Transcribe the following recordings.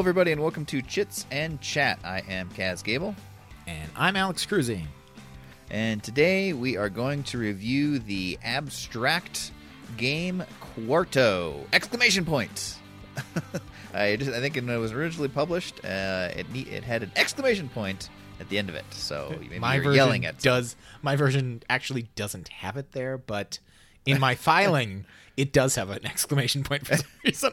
everybody, and welcome to Chits and Chat. I am Kaz Gable, And I'm Alex Cruzy. and today we are going to review the abstract game Quarto! Exclamation point! I, just, I think when it was originally published, uh, it it had an exclamation point at the end of it, so maybe my you're version yelling at does my version actually doesn't have it there, but in my filing it does have an exclamation point for some reason.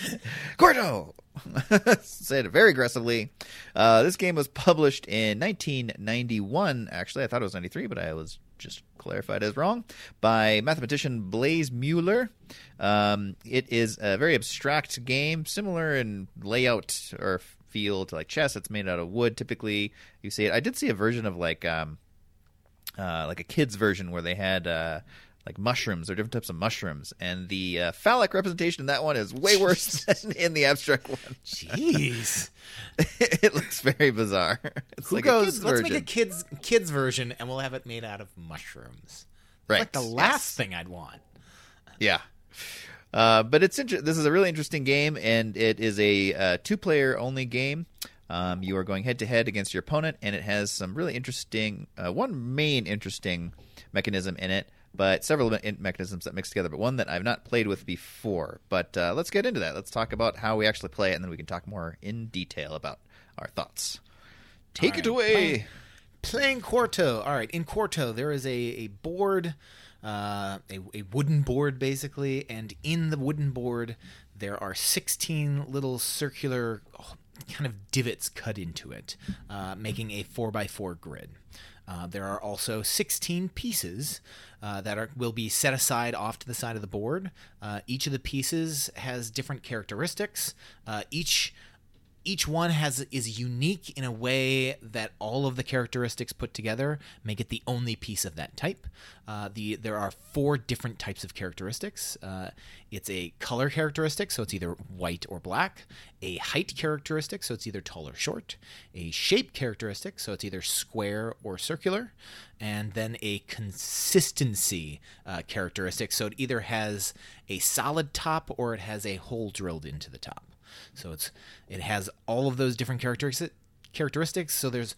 Quarto! Said very aggressively. Uh, this game was published in 1991. Actually, I thought it was 93, but I was just clarified as wrong by mathematician Blaise Mueller. Um, it is a very abstract game, similar in layout or feel to like chess. It's made out of wood. Typically, you see it. I did see a version of like um, uh, like a kids version where they had uh, like mushrooms or different types of mushrooms, and the uh, phallic representation in that one is way worse than in the abstract one. Jeez. it looks very bizarre. It's Who like goes, let's version. make a kids kids version and we'll have it made out of mushrooms. right. Like the last thing I'd want. Yeah. Uh, but it's inter- this is a really interesting game, and it is a uh, two-player only game. Um, you are going head to head against your opponent, and it has some really interesting, uh, one main interesting mechanism in it, but several me- mechanisms that mix together. But one that I've not played with before. But uh, let's get into that. Let's talk about how we actually play it, and then we can talk more in detail about our thoughts. Take it right. away. Playing Quarto. All right, in Quarto, there is a, a board, uh, a, a wooden board basically, and in the wooden board, there are 16 little circular oh, kind of divots cut into it, uh, making a 4x4 grid. Uh, there are also 16 pieces uh, that are will be set aside off to the side of the board. Uh, each of the pieces has different characteristics. Uh, each each one has is unique in a way that all of the characteristics put together make it the only piece of that type. Uh, the there are four different types of characteristics. Uh, it's a color characteristic, so it's either white or black. A height characteristic, so it's either tall or short. A shape characteristic, so it's either square or circular. And then a consistency uh, characteristic, so it either has a solid top or it has a hole drilled into the top. So it's it has all of those different characteristics. Characteristics. So there's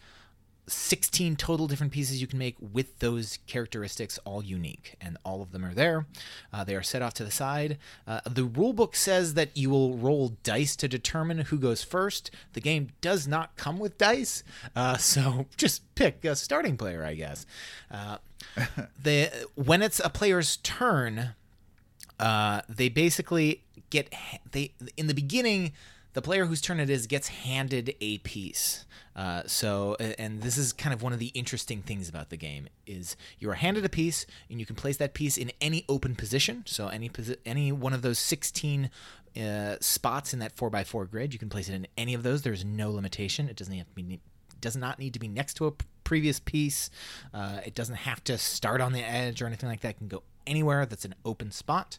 16 total different pieces you can make with those characteristics, all unique, and all of them are there. Uh, they are set off to the side. Uh, the rule book says that you will roll dice to determine who goes first. The game does not come with dice, uh, so just pick a starting player, I guess. Uh, the when it's a player's turn, uh, they basically get they in the beginning the player whose turn it is gets handed a piece. Uh, so and this is kind of one of the interesting things about the game is you are handed a piece and you can place that piece in any open position. So any posi- any one of those 16 uh, spots in that 4x4 grid you can place it in any of those. There's no limitation. It doesn't have to be does not need to be next to a previous piece. Uh, it doesn't have to start on the edge or anything like that. It can go anywhere that's an open spot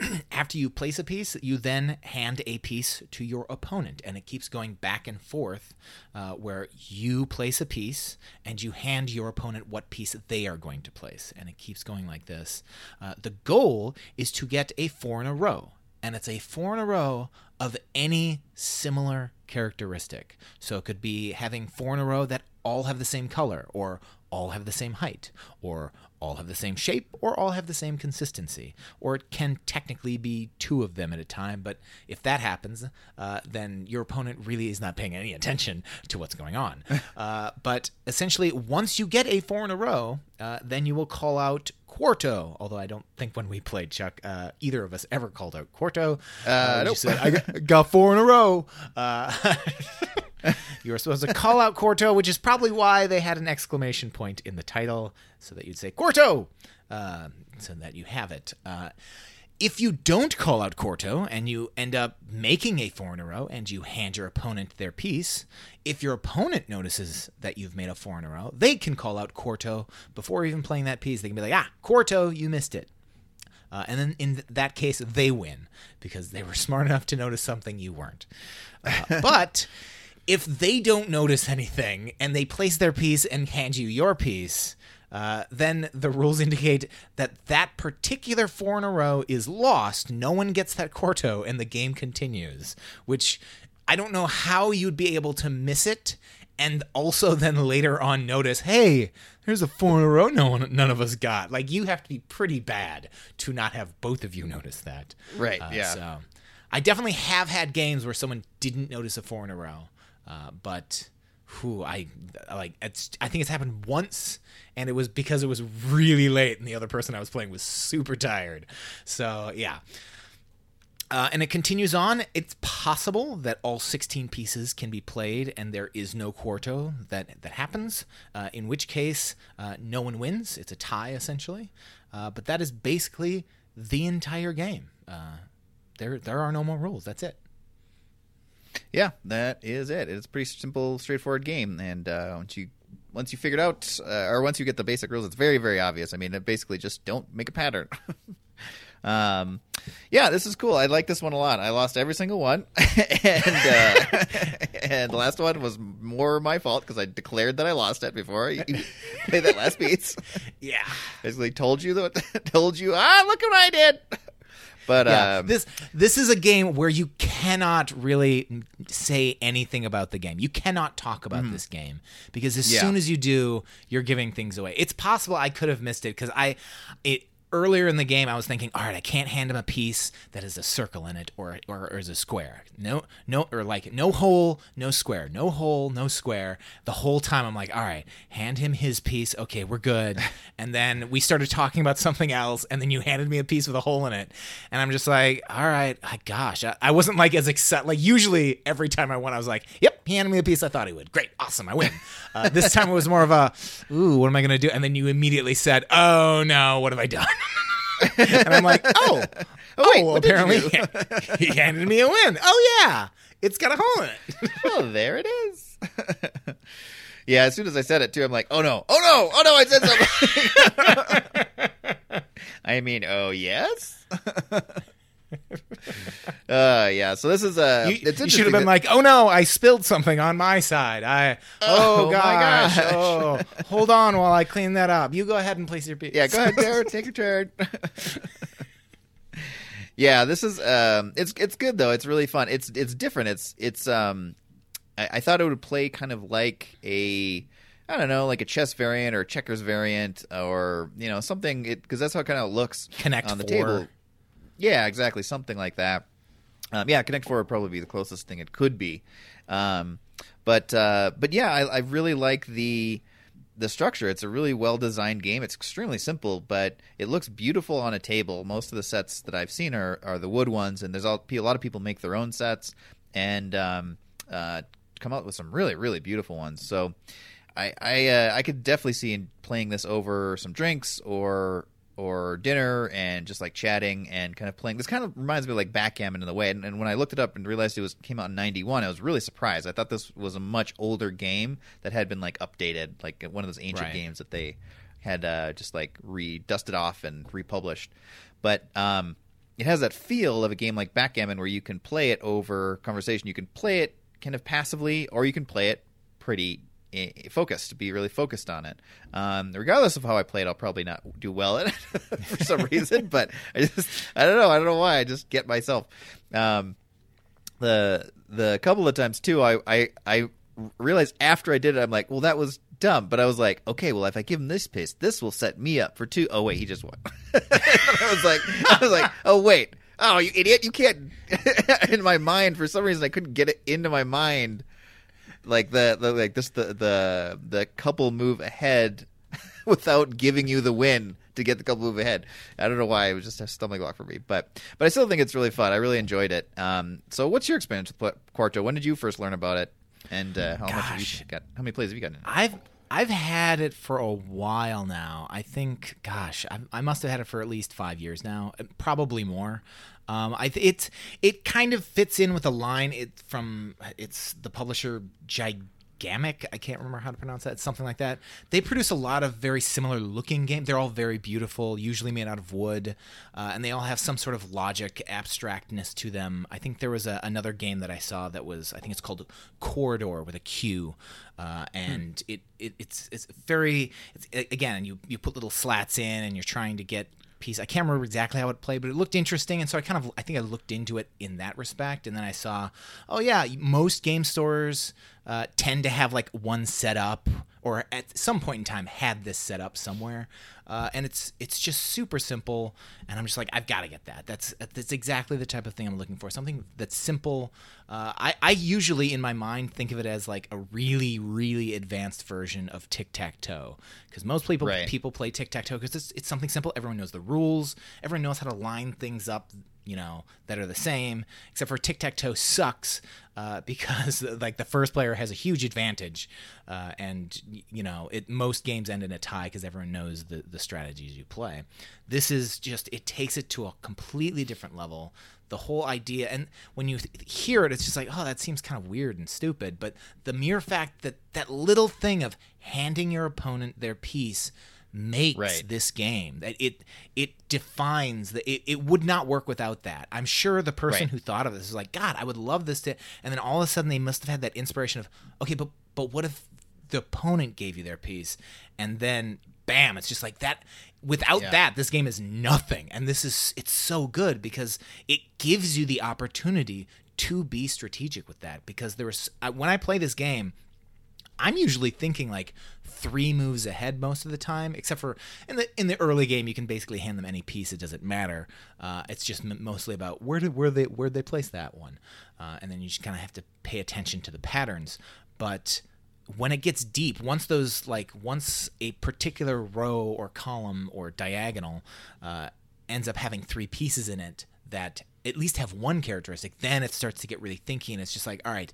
after you place a piece, you then hand a piece to your opponent, and it keeps going back and forth, uh, where you place a piece and you hand your opponent what piece they are going to place, and it keeps going like this. Uh, the goal is to get a four in a row, and it's a four in a row of any similar characteristic. So it could be having four in a row that all have the same color, or all have the same height, or all have the same shape, or all have the same consistency. Or it can technically be two of them at a time, but if that happens, uh, then your opponent really is not paying any attention to what's going on. uh, but essentially, once you get a four in a row, uh, then you will call out Quarto. Although I don't think when we played Chuck, uh, either of us ever called out Quarto. Uh, we nope. said, I got, got four in a row. You were supposed to call out Quarto, which is probably why they had an exclamation point in the title, so that you'd say Quarto, uh, so that you have it. Uh, if you don't call out Quarto and you end up making a four in a row and you hand your opponent their piece, if your opponent notices that you've made a four in a row, they can call out Quarto before even playing that piece. They can be like, ah, Quarto, you missed it. Uh, and then in th- that case, they win because they were smart enough to notice something you weren't. Uh, but if they don't notice anything and they place their piece and hand you your piece, uh, then the rules indicate that that particular four in a row is lost. No one gets that quarto, and the game continues. Which I don't know how you'd be able to miss it and also then later on notice, hey, there's a four in a row no one, none of us got. Like you have to be pretty bad to not have both of you notice that. Right, Uh, yeah. So I definitely have had games where someone didn't notice a four in a row, uh, but who I like. It's I think it's happened once, and it was because it was really late, and the other person I was playing was super tired. So yeah. Uh, and it continues on. It's possible that all 16 pieces can be played, and there is no quarto that that happens. Uh, in which case, uh, no one wins. It's a tie essentially. Uh, but that is basically the entire game. Uh, there, there are no more rules. That's it. Yeah, that is it. It's a pretty simple, straightforward game, and uh, once you once you figure it out, uh, or once you get the basic rules, it's very, very obvious. I mean, it basically just don't make a pattern. um, yeah, this is cool. I like this one a lot. I lost every single one, and uh, and the last one was more my fault because I declared that I lost it before you played that last piece. Yeah. Basically, told you that told you ah look what I did. But Yeah, um, this this is a game where you cannot really say anything about the game. You cannot talk about this game because as Mm-hmm. Yeah. soon as you do, you're giving things away. It's possible I could have missed it because I it earlier in the game I was thinking, all right, I can't hand him a piece that has a circle in it or or, or is a square. No, no, or like no hole, no square, no hole, no square. The whole time I'm like, all right, hand him his piece. Okay, we're good. And then we started talking about something else, and then you handed me a piece with a hole in it, and I'm just like, all right, I, gosh, I, I wasn't like as excited. Like usually, every time I won, I was like, yep, he handed me a piece I thought he would. Great, awesome, I win. Uh, this time it was more of a, ooh, what am I gonna do? And then you immediately said, oh no, what have I done? and I'm like, oh, oh, wait, what did you apparently he handed me a win. Oh yeah, it's got a hole in it. oh, there it is. yeah, as soon as I said it too, I'm like, oh no, oh no, oh no, I said something. I mean, oh yes. uh, yeah. So this is a. You, you should have been that- like, "Oh no, I spilled something on my side." I oh, Oh, my gosh, gosh. oh hold on while I clean that up. You go ahead and place your piece. Yeah, go ahead, Jared. Take your turn. yeah, this is um, it's it's good though. It's really fun. It's it's different. It's it's um, I, I thought it would play kind of like a. I don't know, like a chess variant or a checkers variant, or you know something, because that's how it kind of looks Connect on the Four. table. Yeah, exactly, something like that. Um, yeah, Connect Four would probably be the closest thing it could be. Um, but uh, but yeah, I, I really like the the structure. It's a really well designed game. It's extremely simple, but it looks beautiful on a table. Most of the sets that I've seen are, are the wood ones, and there's all, a lot of people make their own sets and um, uh, come out with some really really beautiful ones. So I I, uh, I could definitely see playing this over some drinks or or dinner and just like chatting and kind of playing. This kind of reminds me of like backgammon in the way. And, and when I looked it up and realized it was came out in '91, I was really surprised. I thought this was a much older game that had been like updated, like one of those ancient Right. games that they had uh, just like re dusted off and republished. But um, it has that feel of a game like backgammon where you can play it over conversation. You can play it kind of passively, or you can play it pretty focused, to be really focused on it. Um, regardless of how I play it, I'll probably not do well at it for some reason. But I just, I don't know, I don't know why. I just get myself. Um, the the couple of times too, I I I realized after I did it, I'm like, well, that was dumb. But I was like, okay, well, if I give him this piece, this will set me up for two. Oh wait, he just won. I was like, I was like, oh wait, oh you idiot, you can't. in my mind, for some reason, I couldn't get it into my mind like the, the like this the the the couple move ahead without giving you the win to get the couple move ahead. I don't know why it was just a stumbling block for me, but but I still think it's really fun. I really enjoyed it. Um, so what's your experience with Qu- Quarto? When did you first learn about it, and uh, how much have you got? How many plays have you gotten? I've I've had it for a while now. I think, gosh, I, I must have had it for at least five years now, probably more. Um, I th- it it kind of fits in with a line it from it's the publisher Gigamic. I can't remember how to pronounce that. Something like that. They produce a lot of very similar looking games. They're all very beautiful, usually made out of wood, uh, and they all have some sort of logic abstractness to them. I think there was a, another game that I saw that was I think it's called Quoridor with a Q, uh, and it, it it's it's very it's, again you you put little slats in and you're trying to get piece. I can't remember exactly how it played, but it looked interesting, and so I kind of I think I looked into it in that respect, and then I saw, oh yeah, most game stores uh, tend to have like one setup or at some point in time had this set up somewhere. Uh, and it's it's just super simple. And i'm just like i've got to get that. That's that's exactly the type of thing i'm looking for. Something that's simple. Uh, I, I usually in my mind think of it as like a really really advanced version of tic-tac-toe. Because most people Right. people play tic-tac-toe because it's, it's something simple. Everyone knows the rules. Everyone knows how to line things up you know that are the same except for tic-tac-toe sucks uh, because like the first player has a huge advantage uh, and you know it most games end in a tie because everyone knows the, the strategies you play. This is just it takes it to a completely different level. The whole idea and when you th- hear it it's just like oh that seems kind of weird and stupid but the mere fact that that little thing of handing your opponent their piece makes Right. this game that it it defines that it, it would not work without that i'm sure the person Right. who thought of this is like god i would love this to and then all of a sudden they must have had that inspiration of okay but but what if the opponent gave you their piece and then bam it's just like that without Yeah. that this game is nothing and this is it's so good because it gives you the opportunity to be strategic with that because there was when i play this game I'm usually thinking like three moves ahead most of the time, except for in the in the early game you can basically hand them any piece; it doesn't matter. Uh, it's just mostly about where did where they where they place that one, uh, and then you just kind of have to pay attention to the patterns. But when it gets deep, once those like once a particular row or column or diagonal uh, ends up having three pieces in it that at least have one characteristic, then it starts to get really thinky, and it's just like, all right,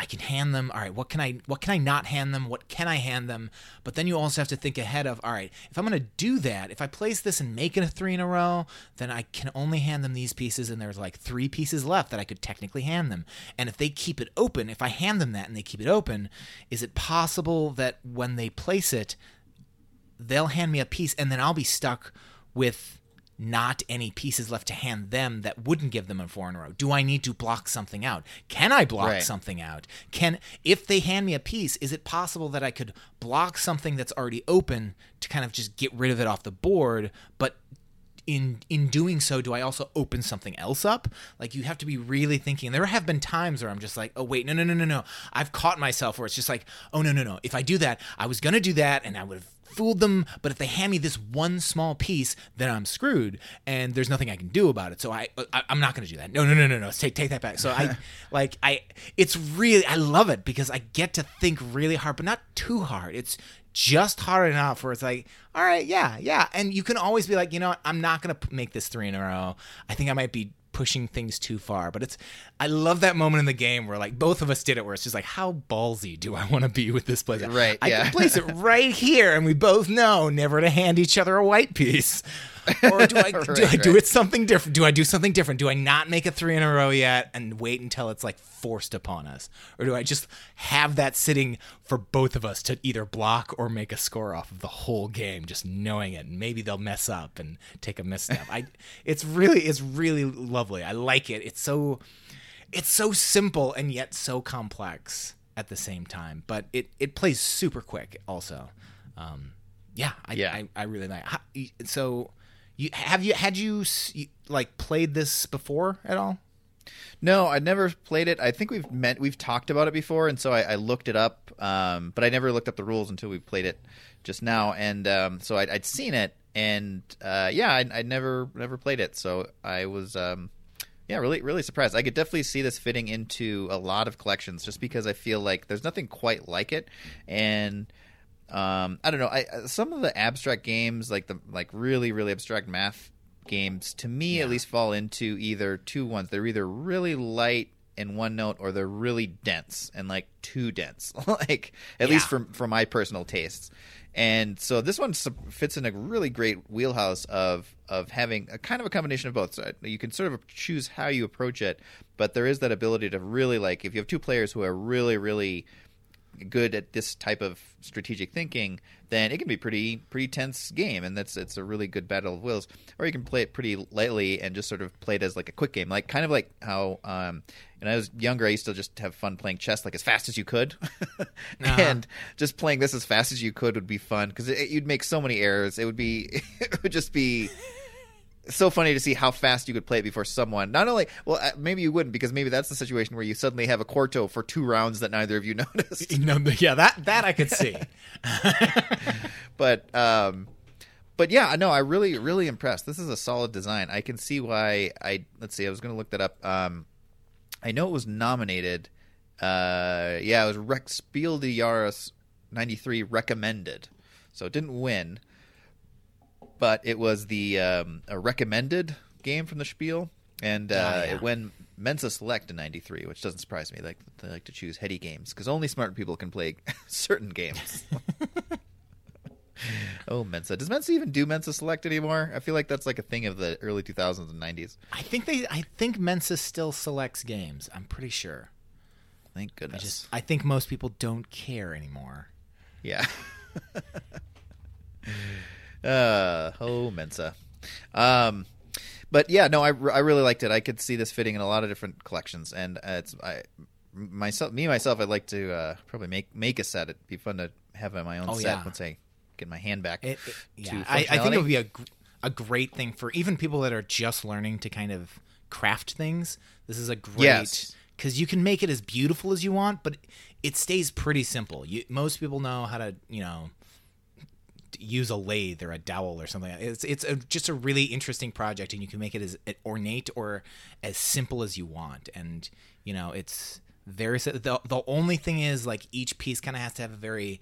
I can hand them. All right, what can I what can I not hand them? What can I hand them? But then you also have to think ahead of, all right, if I'm going to do that, if I place this and make it a 3 in a row, then I can only hand them these pieces and there's like 3 pieces left that I could technically hand them. And if they keep it open, if I hand them that and they keep it open, is it possible that when they place it, they'll hand me a piece and then I'll be stuck with not any pieces left to hand them that wouldn't give them a four in a row. Do I need to block something out? Can I block Right. something out? Can if they hand me a piece, is it possible that I could block something that's already open to kind of just get rid of it off the board, but in in doing so do i also open something else up like you have to be really thinking there have been times where i'm just like oh wait no no no no no i've caught myself where it's just like oh no no no if i do that i was gonna do that and i would have fooled them but if they hand me this one small piece then i'm screwed and there's nothing i can do about it. So i, uh, I i'm not gonna do that. No no no no no. Take take that back. So i like i it's really i love it because i get to think really hard but not too hard. It's just hard enough where it's like, all right, yeah, yeah. And you can always be like, you know what, I'm not going to make this three in a row. I think I might be pushing things too far. But it's, I love that moment in the game where like both of us did it where it's just like, how ballsy do I want to be with this place? Right, I yeah. can place it right here and we both know never to hand each other a white piece. Or do I, do, I Right, do it something different? Do I do something different? Do I not make a three in a row yet and wait until it's like forced upon us? Or do I just have that sitting for both of us to either block or make a score off of the whole game, just knowing it? Maybe they'll mess up and take a misstep. I it's really it's really lovely. I like it. It's so it's so simple and yet so complex at the same time. But it it plays super quick also. Um yeah, I, Yeah. I, I really like. How, so, you have you had you like played this before at all? No, I'd never played it. I think we've met, we've talked about it before, and so I, I looked it up. Um, but I never looked up the rules until we played it just now, and um, so I'd, I'd seen it, and uh, yeah, I'd, I'd never never played it. So I was, um, yeah, really really surprised. I could definitely see this fitting into a lot of collections, just because I feel like there's nothing quite like it, and um, I don't know. I some of the abstract games, like the like really really abstract math games, to me at least fall into either two ones. They're either really light in one note, or they're really dense and like too dense. like at least for for my personal tastes. And so this one fits in a really great wheelhouse of of having a kind of a combination of both. So you can sort of choose how you approach it, but there is that ability to really like if you have two players who are really really good at this type of strategic thinking, then it can be pretty pretty tense game, and that's it's a really good battle of wills. Or you can play it pretty lightly and just sort of play it as like a quick game, like kind of like how um, when I was younger, I used to just have fun playing chess like as fast as you could, Uh-huh. and just playing this as fast as you could would be fun because you'd make so many errors. It would be it would just be so funny to see how fast you could play it before someone. Not only, well, uh, maybe you wouldn't because maybe that's the situation where you suddenly have a quarto for two rounds that neither of you noticed. No, yeah, that that I could see. but um, but yeah, no, I really really impressed. This is a solid design. I can see why. I let's see. I was going to look that up. Um, I know it was nominated. Uh, yeah, it was Rex Spiel des Jahres '93 recommended, so it didn't win, but it was the um, a recommended game from the Spiel, and uh, Ah, yeah. it won Mensa Select in '93, which doesn't surprise me. They like they like to choose heady games because only smart people can play certain games. Oh, Mensa. Does Mensa even do Mensa Select anymore? I feel like that's like a thing of the early 2000s and 90s. I think they. I think Mensa still selects games. I'm pretty sure. Thank goodness. I just. I think most people don't care anymore. Yeah. uh, oh, Mensa. Um, but yeah, no, I, I really liked it. I could see this fitting in a lot of different collections, and uh, it's I myself, me myself, I'd like to uh, probably make make a set. It'd be fun to have my own Oh, set yeah. once I get my hand back. It, it- to yeah, I, I think it would be a, a great thing for even people that are just learning to kind of craft things. This is a great Yes. because you can make it as beautiful as you want, but it stays pretty simple. You, most people know how to, you know, use a lathe or a dowel or something. It's it's a, just a really interesting project, and you can make it as ornate or as simple as you want. And you know, it's very the the only thing is like each piece kind of has to have a very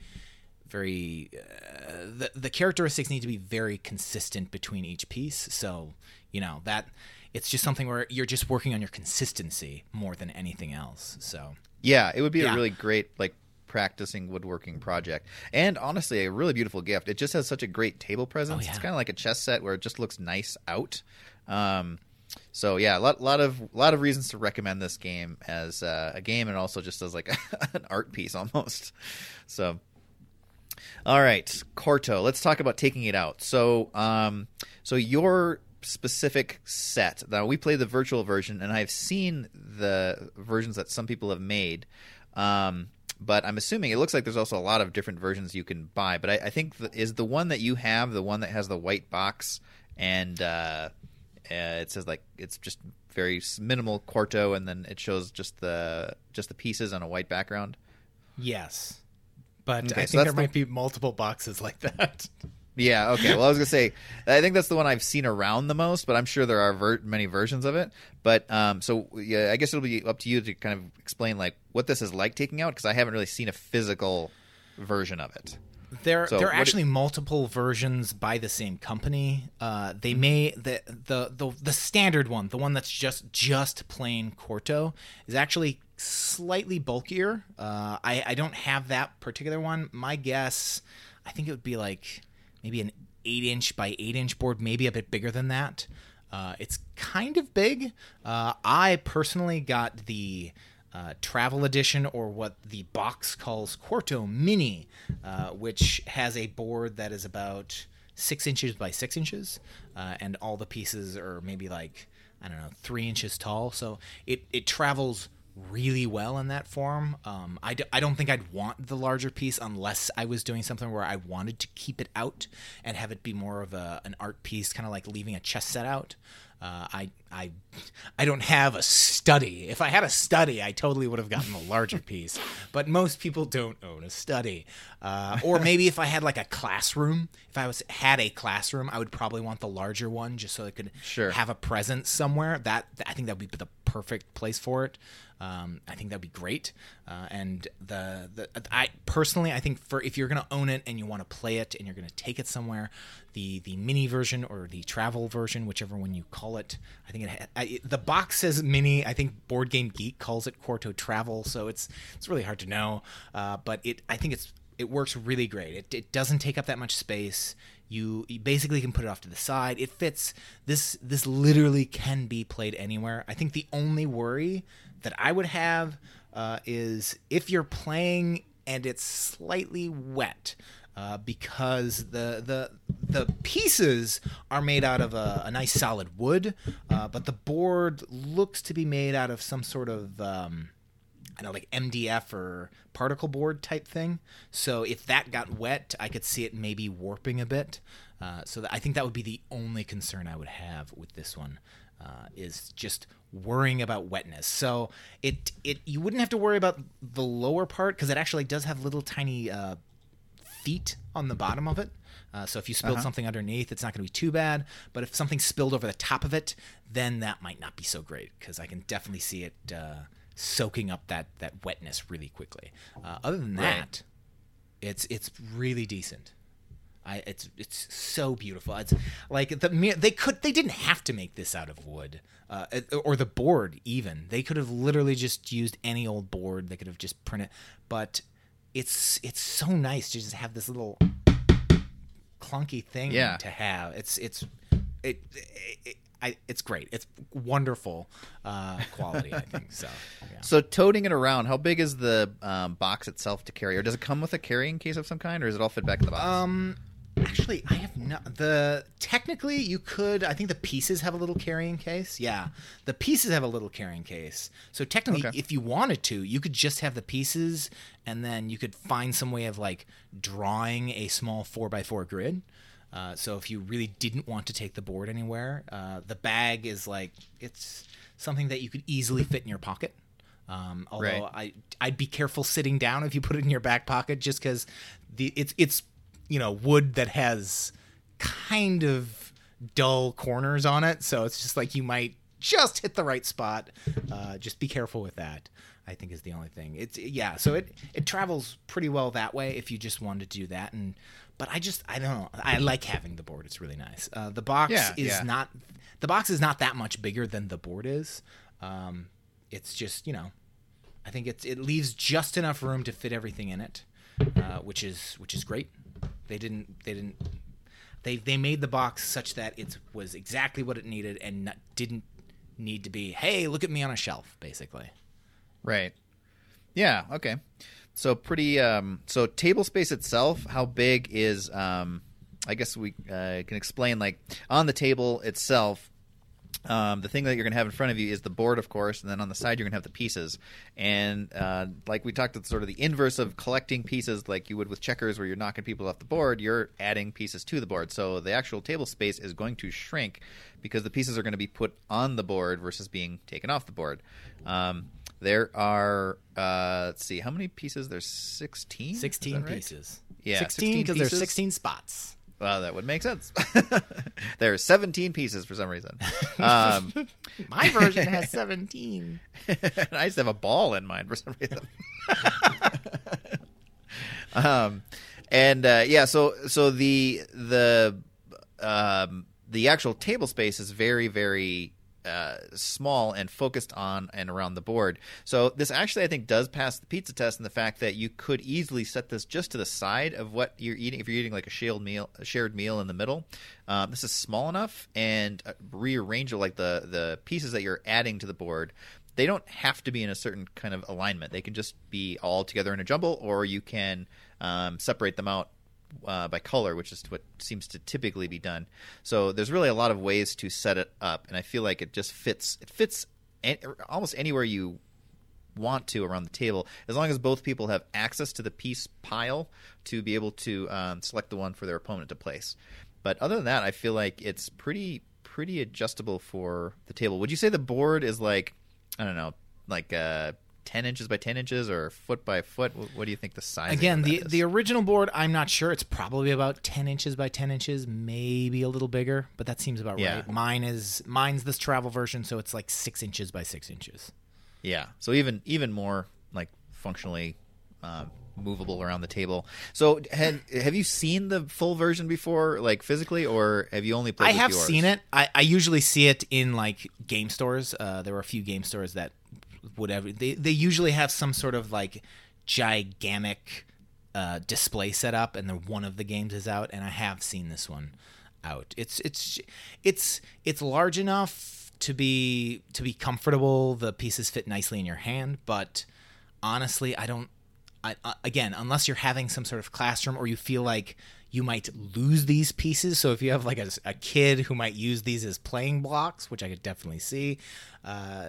very uh, the the characteristics need to be very consistent between each piece. So you know that it's just something where you're just working on your consistency more than anything else. So Yeah, it would be Yeah. a really great like practicing woodworking project, and honestly, a really beautiful gift. It just has such a great table presence. Oh, yeah. It's kind of like a chess set where it just looks nice out. Um, so yeah, a lot, lot of lot of reasons to recommend this game as uh, a game, and also just as like an art piece almost. So. All right, Quarto. Let's talk about taking it out. So, um, so your specific set. Now we play the virtual version, and I've seen the versions that some people have made. Um, but I'm assuming it looks like there's also a lot of different versions you can buy. But I, I think the, is the one that you have the one that has the white box and uh, uh, it says like it's just very minimal quarto, and then it shows just the just the pieces on a white background. yes, but Okay, I so think there the- might be multiple boxes like that. Yeah. Okay. Well, I was gonna say, I think that's the one I've seen around the most, but I'm sure there are ver- many versions of it. But um, so yeah, I guess it'll be up to you to kind of explain like what this is like taking out because I haven't really seen a physical version of it. There, So there are actually multiple versions by the same company. Uh, they may the, the the the standard one, the one that's just just plain Quarto, is actually slightly bulkier. Uh, I I don't have that particular one. My guess, I think it would be like maybe an eight inch by eight inch board, maybe a bit bigger than that. Uh, it's kind of big. Uh, I personally got the uh, travel edition, or what the box calls Quarto Mini, uh, which has a board that is about six inches by six inches, uh, and all the pieces are maybe like I don't know three inches tall. So it it travels really well in that form. Um, I, d- I don't think I'd want the larger piece unless I was doing something where I wanted to keep it out and have it be more of a, an art piece, kind of like leaving a chess set out. Uh, I I I don't have a study. If I had a study, I totally would have gotten a larger piece. But most people don't own a study. Uh, or maybe if I had like a classroom, if I was had a classroom, I would probably want the larger one just so I could Sure. have a presence somewhere. That I think that would be the perfect place for it. Um, I think that'd be great. Uh, and the, the I personally I think for if you're gonna own it and you want to play it and you're gonna take it somewhere, the the mini version or the travel version, whichever one you call it, I think it, ha- I, the box says mini. I think Board Game Geek calls it Quarto Travel, so it's it's really hard to know. Uh, but it I think it's it works really great. It, it doesn't take up that much space. You, you basically can put it off to the side. It fits. This this literally can be played anywhere. I think the only worry that I would have uh, is if you're playing and it's slightly wet. Uh, because the the the pieces are made out of a, a nice solid wood, uh, but the board looks to be made out of some sort of um, I know like MDF or particle board type thing. So if that got wet, I could see it maybe warping a bit. Uh, so I think that would be the only concern I would have with this one. Uh, is just worrying about wetness. So it it you wouldn't have to worry about the lower part because it actually does have little tiny uh, feet on the bottom of it. Uh, so if you spilled Uh-huh. something underneath, it's not going to be too bad. But if something spilled over the top of it, then that might not be so great because I can definitely see it uh, soaking up that that wetness really quickly. Uh, other than Right. that, it's it's really decent. I, it's it's so beautiful. It's like the they could they didn't have to make this out of wood, uh, or the board even. They could have literally just used any old board. They could have just printed, but it's it's so nice to just have this little clunky thing Yeah. to have. It's it's it, it, it I, it's great. It's wonderful uh, quality. I think so. Yeah. So toting it around, how big is the um, box itself to carry, or does it come with a carrying case of some kind, or is it all fit back in the box? Um, actually, I have not the. Technically, you could. I think the pieces have a little carrying case. Yeah, the pieces have a little carrying case. So technically, Okay. if you wanted to, you could just have the pieces, and then you could find some way of like drawing a small four by four grid. Uh, so if you really didn't want to take the board anywhere, uh, the bag is like it's something that you could easily fit in your pocket. Um, although I I'd be careful sitting down if you put it in your back pocket, just because the it's it's you know wood that has kind of dull corners on it, so it's just like you might just hit the right spot. Uh, just be careful with that. I think is the only thing. It's yeah, so it it travels pretty well that way if you just wanted to do that. And but I just I don't know. I like having the board. It's really nice. Uh, the box Yeah, is yeah. not the box is not that much bigger than the board is. Um, it's just you know I think it's it leaves just enough room to fit everything in it, uh, which is which is great. They didn't they didn't they they made the box such that it was exactly what it needed and not, didn't need to be hey look at me on a shelf basically. Right. Yeah. Okay. So pretty. Um, so table space itself, how big is? Um, I guess we uh, can explain. Like on the table itself, um, the thing that you're going to have in front of you is the board, of course, and then on the side you're going to have the pieces. And uh, like we talked, it's sort of the inverse of collecting pieces, like you would with checkers, where you're knocking people off the board. You're adding pieces to the board, so the actual table space is going to shrink because the pieces are going to be put on the board versus being taken off the board. Um, there are, uh, let's see, how many pieces? There's 16? Is that 16 right? pieces. Yeah, 16 16 because there's 16 spots. Well, that would make sense. there are 17 pieces for some reason. Um, My version has 17. I used to have a ball in mine for some reason. um, and uh, yeah, so so the the um, the actual table space is very very uh, small and focused on and around the board. So this actually, I think, does pass the pizza test in the fact that you could easily set this just to the side of what you're eating. If you're eating like a shared meal, a shared meal in the middle, um, this is small enough and uh, rearrange like the the pieces that you're adding to the board. They don't have to be in a certain kind of alignment. They can just be all together in a jumble, or you can um, separate them out uh, by color, which is what seems to typically be done. So there's really a lot of ways to set it up, and I feel like it just fits. It fits an- almost anywhere you want to around the table, as long as both people have access to the piece pile to be able to um, select the one for their opponent to place. But other than that, I feel like it's pretty pretty adjustable for the table. Would you say the board is like I don't know, like a 10 inches by 10 inches or foot by foot? What do you think the size Again, the, is? the original board, I'm not sure. It's probably about 10 inches by 10 inches, maybe a little bigger, but that seems about yeah. right. Mine is mine's this travel version, so it's like 6 inches by 6 inches. Yeah. So even even more like functionally uh, movable around the table. So had, have you seen the full version before, like physically, or have you only played? I have yours? seen it. I, I, usually see it in like game stores. Uh, there were a few game stores that have they they usually have some sort of like gigantic uh, display set up, and then one of the games is out. And I have seen this one out. It's it's it's it's large enough to be to be comfortable. The pieces fit nicely in your hand, but honestly, I don't I, uh, again, unless you're having some sort of classroom or you feel like you might lose these pieces. So if you have like a, a kid who might use these as playing blocks, which I could definitely see, uh,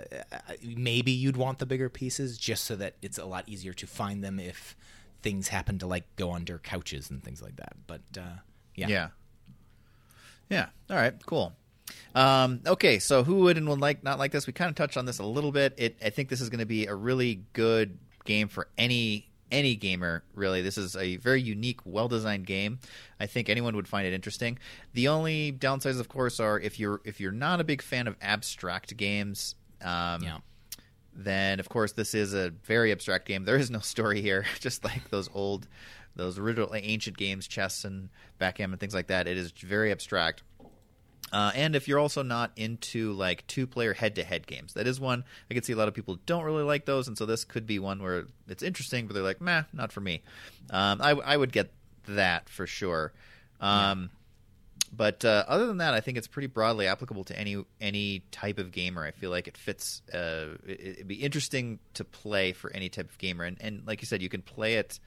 maybe you'd want the bigger pieces just so that it's a lot easier to find them if things happen to like go under couches and things like that. But uh, yeah. Yeah. Yeah. All right. Cool. Um, okay, so who would and would like not like this? We kind of touched on this a little bit. It, I think this is going to be a really good game for any any gamer. Really, this is a very unique, well designed game. I think anyone would find it interesting. The only downsides, of course, are if you're if you're not a big fan of abstract games. Um, Yeah. then of course this is a very abstract game. There is no story here, just like those old, those original ancient games, chess and backgammon, and things like that. It is very abstract. Uh, and if you're also not into like two player head to head games, that is one I can see a lot of people don't really like those, and so this could be one where it's interesting, but they're like, meh, not for me. Um, I, I would get that for sure. Um, But uh, other than that, I think it's pretty broadly applicable to any any type of gamer. I feel like it fits. Uh, it, it'd be interesting to play for any type of gamer, and, and like you said, you can play it.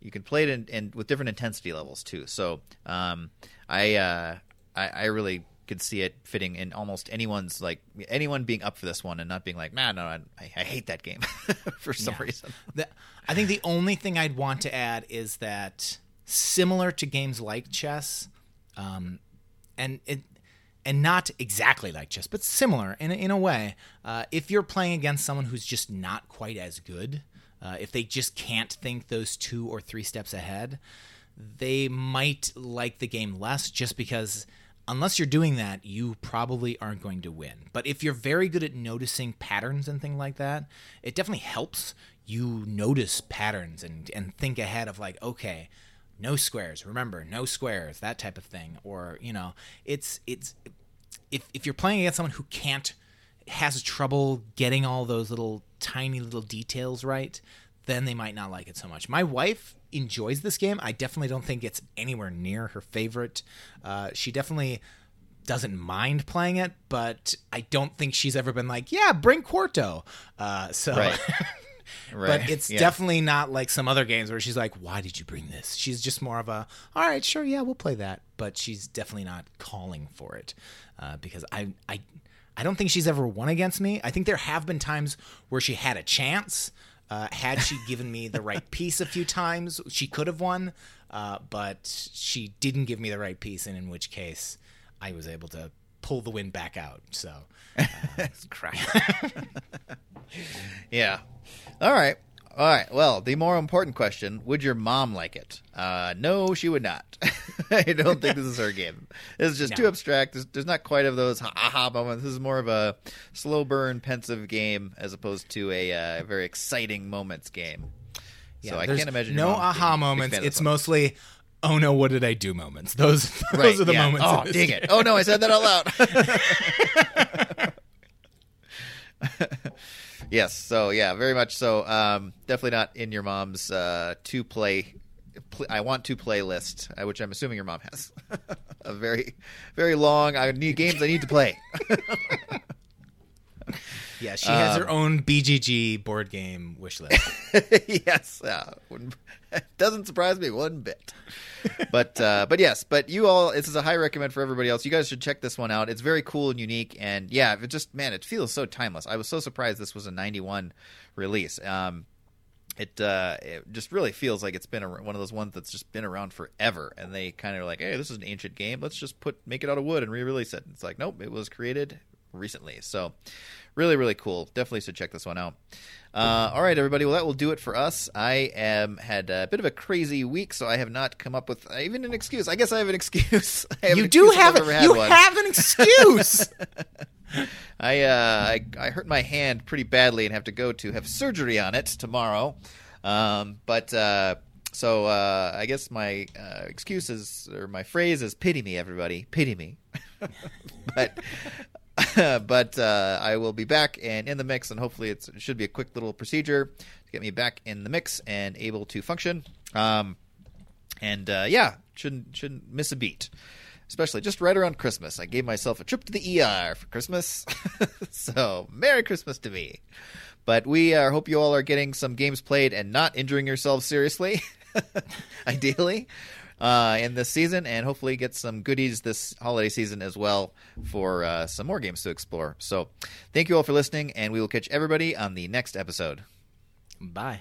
You can play it in with different intensity levels too. So um, I, uh, I I really could see it fitting in almost anyone's like anyone being up for this one and not being like, man, no, I, I hate that game for some Yeah. reason. The, I think the only thing I'd want to add is that similar to games like chess, um, and it, and not exactly like chess, but similar in a, in a way. Uh, if you're playing against someone who's just not quite as good, uh, if they just can't think those two or three steps ahead, they might like the game less just because unless you're doing that, you probably aren't going to win. But if you're very good at noticing patterns and things like that, it definitely helps you notice patterns and, and think ahead of like, okay, no squares, remember, no squares, that type of thing. Or, you know, it's it's if if you're playing against someone who can't has trouble getting all those little tiny little details right, then they might not like it so much. My wife enjoys this game. I definitely don't think it's anywhere near her favorite. Uh, she definitely doesn't mind playing it, but I don't think she's ever been like, "Yeah, bring Quarto." Uh, so, Right. Right. but it's Yeah. definitely not like some other games where she's like, "Why did you bring this?" She's just more of a, "All right, sure, yeah, we'll play that," but she's definitely not calling for it uh, because I, I, I don't think she's ever won against me. I think there have been times where she had a chance. Uh, had she given me the right piece a few times, she could have won, uh, but she didn't give me the right piece, and in which case, I was able to pull the win back out. So, crap. yeah. All right. All right. Well, the more important question: Would your mom like it? Uh, no, she would not. I don't think this is her game. This is just too abstract. There's, there's not quite of those ha ha moments. This is more of a slow burn, pensive game as opposed to a uh, very exciting moments game. so I can't imagine no mom being a aha moments. fan of this It's one. mostly, oh no, what did I do? Moments. Those, those Right, are the yeah. moments. Oh, dang it! Oh no, I said that out loud. yes. So yeah, very much so. Um, definitely not in your mom's uh, to play. Pl- I want to play list, uh, which I'm assuming your mom has. a very, very long. I need games I need to play. Yeah, she has Um, her own BGG board game wish list. yes, uh, doesn't surprise me one bit. But uh, but yes, but you all, this is a high recommend for everybody else. You guys should check this one out. It's very cool and unique, and yeah, it just man, it feels so timeless. I was so surprised this was a '91 release. Um, it uh, it just really feels like it's been a, one of those ones that's just been around forever, and they kind of like, hey, this is an ancient game. Let's just put make it out of wood and re-release it. It's like, nope, it was created recently. So really, really cool. Definitely should check this one out. Uh, all right, everybody. Well, that will do it for us. I am had a bit of a crazy week, so I have not come up with even an excuse. I guess I have an excuse. I have you an do excuse have it. You one. have an excuse. I, uh, I I hurt my hand pretty badly and have to go to have surgery on it tomorrow. Um, but uh, so uh, I guess my uh, excuse is or my phrase is pity me, everybody, pity me. but but uh, I will be back and in the mix, and hopefully it should be a quick little procedure to get me back in the mix and able to function. Um, and uh, yeah, shouldn't shouldn't miss a beat. especially just right around Christmas. I gave myself a trip to the ER for Christmas. so, Merry Christmas to me. But we uh, hope you all are getting some games played and not injuring yourselves seriously, ideally, uh, in this season, and hopefully get some goodies this holiday season as well for uh, some more games to explore. So, thank you all for listening, and we will catch everybody on the next episode. Bye.